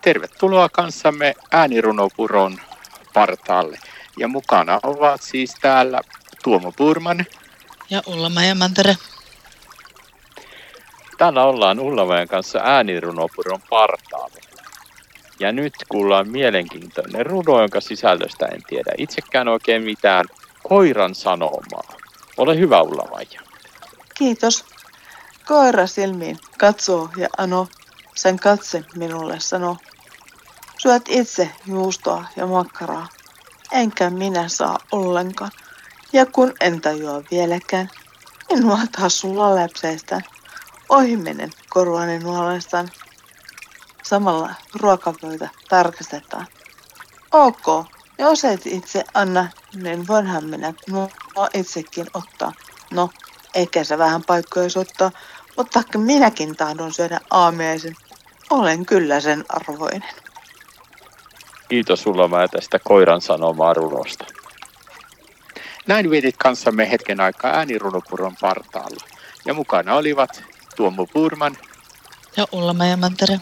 Tervetuloa kanssamme äänirunopuron partaalle. Ja mukana ovat siis täällä Tuomo Purman. Ja Ulla Mantere. Täällä ollaan Ullamäen kanssa äänirunopuron partaalla. Ja nyt kuullaan mielenkiintoinen runo, jonka sisällöstä en tiedä itsekään oikein mitään. Koiran sanomaa. Ole hyvä Ullamaija. Kiitos. Koira silmiin katsoo ja ano, sen katse minulle sanoo. Syöt itse juustoa ja makkaraa, enkä minä saa ollenkaan. Ja kun en tajua vieläkään, minua taas sulla läpseistään. Ohi menen korvani nuolestaan. Samalla ruokapöytä tarkastetaan. Ok, jos et itse anna, niin voinhan minä mua itsekin ottaa. No, eikä se vähän paikkoja ottaa, mutta minäkin tahdon syödä aamiaisen. Olen kyllä sen arvoinen. Kiitos sulla mä tästä koiran sanomaa runosta. Näin vietit kanssamme hetken aikaa äänirunopuron partaalla. Ja mukana olivat Tuomo Purman ja Ulla Mantere.